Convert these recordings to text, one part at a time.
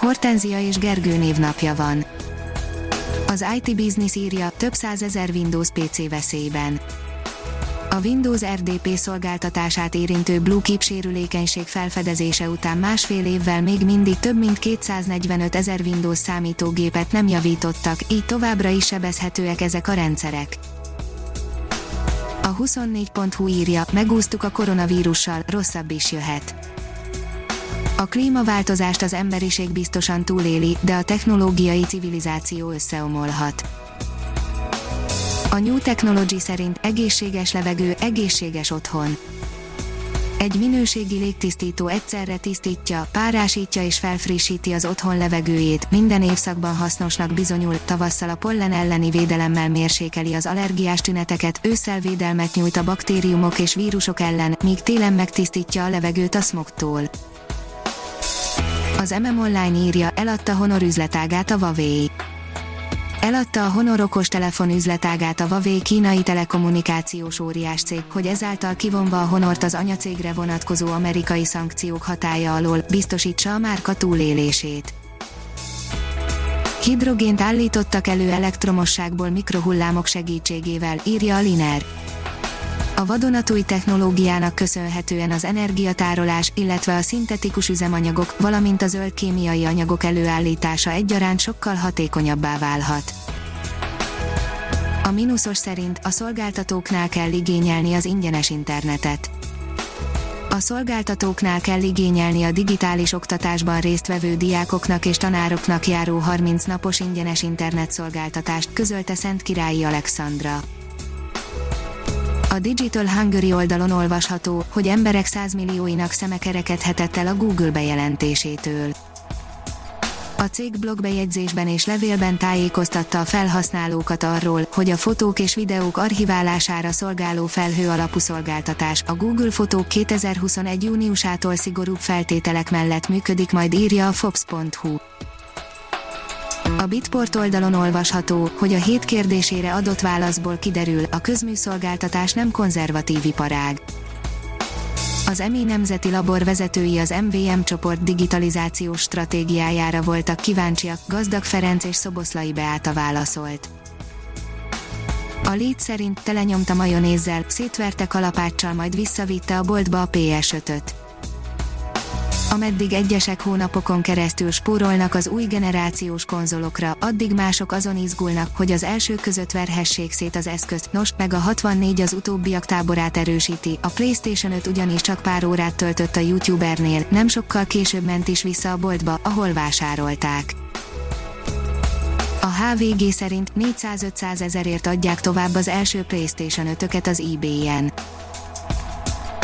Hortenzia és Gergő névnapja van. Az IT Business írja, több százezer Windows PC veszélyben. A Windows RDP szolgáltatását érintő Bluekeep sérülékenység felfedezése után másfél évvel még mindig több mint 245 ezer Windows számítógépet nem javítottak, így továbbra is sebezhetőek ezek a rendszerek. A 24.hu írja, megúsztuk a koronavírussal, rosszabb is jöhet. A klímaváltozást az emberiség biztosan túléli, de a technológiai civilizáció összeomolhat. A New Technology szerint egészséges levegő, egészséges otthon. Egy minőségi légtisztító egyszerre tisztítja, párásítja és felfrissíti az otthon levegőjét, minden évszakban hasznosnak bizonyul, tavasszal a pollen elleni védelemmel mérsékeli az allergiás tüneteket, ősszel védelmet nyújt a baktériumok és vírusok ellen, míg télen megtisztítja a levegőt a smogtól. Az MM Online írja, eladta Honor üzletágát a Huawei. Eladta a Honor okos telefon üzletágát a Huawei kínai telekommunikációs óriás cég, hogy ezáltal kivonva a Honort az anyacégre vonatkozó amerikai szankciók hatája alól, biztosítsa a márka túlélését. Hidrogént állítottak elő elektromosságból mikrohullámok segítségével, írja a Liner. A vadonatúj technológiának köszönhetően az energiatárolás, illetve a szintetikus üzemanyagok, valamint a zöld kémiai anyagok előállítása egyaránt sokkal hatékonyabbá válhat. A mínuszos szerint a szolgáltatóknál kell igényelni az ingyenes internetet. A szolgáltatóknál kell igényelni a digitális oktatásban résztvevő diákoknak és tanároknak járó 30 napos ingyenes internetszolgáltatást, közölte Szent Királyi Alexandra. A Digital Hungary oldalon olvasható, hogy emberek százmillióinak szeme kerekedhetett el a Google bejelentésétől. A cég blogbejegyzésben és levélben tájékoztatta a felhasználókat arról, hogy a fotók és videók archiválására szolgáló felhő alapú szolgáltatás a Google Fotók 2021. júniusától szigorúbb feltételek mellett működik majd írja a Fox.hu. A Bitport oldalon olvasható, hogy a hét kérdésére adott válaszból kiderül, a közműszolgáltatás nem konzervatív iparág. Az EMI Nemzeti Labor vezetői az MVM csoport digitalizációs stratégiájára voltak kíváncsiak, Gazdag Ferenc és Szoboszlai Beáta válaszolt. A Lead szerint telenyomta majonézzel, szétverte kalapáccsal majd visszavitte a boltba a PS5-öt ameddig egyesek hónapokon keresztül spórolnak az új generációs konzolokra, addig mások azon izgulnak, hogy az első között verhessék szét az eszközt. Nos, meg a 64 az utóbbiak táborát erősíti, a PlayStation 5 ugyanis csak pár órát töltött a YouTubernél, nem sokkal később ment is vissza a boltba, ahol vásárolták. A HVG szerint 400-500 ezerért adják tovább az első PlayStation 5-öket az eBay-en.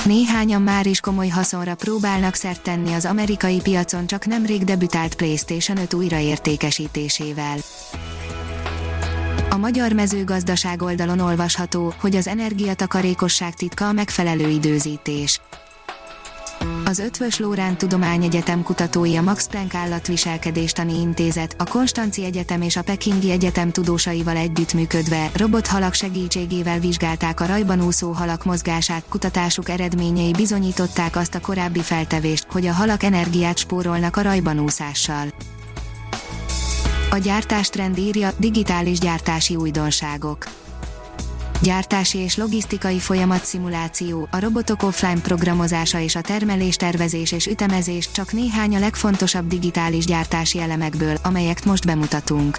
Néhányan már is komoly haszonra próbálnak szert tenni az amerikai piacon csak nemrég debütált PlayStation 5 újraértékesítésével. A magyar mezőgazdaság oldalon olvasható, hogy az energiatakarékosság titka a megfelelő időzítés. Az Ötvös Lórán Tudományegyetem kutatói a Max Planck Állatviselkedéstani Intézet, a Konstanci Egyetem és a Pekingi Egyetem tudósaival együttműködve robothalak segítségével vizsgálták a rajban úszó halak mozgását, kutatásuk eredményei bizonyították azt a korábbi feltevést, hogy a halak energiát spórolnak a rajban úszással. A gyártástrend írja, digitális gyártási újdonságok gyártási és logisztikai folyamatszimuláció, a robotok offline programozása és a termelés tervezés és ütemezés csak néhány a legfontosabb digitális gyártási elemekből, amelyek most bemutatunk.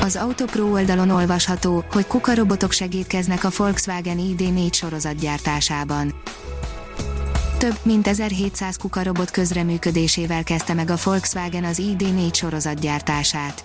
Az Autopro oldalon olvasható, hogy kukarobotok segítkeznek a Volkswagen ID4 sorozatgyártásában. Több mint 1700 kukarobot közreműködésével kezdte meg a Volkswagen az ID4 sorozatgyártását.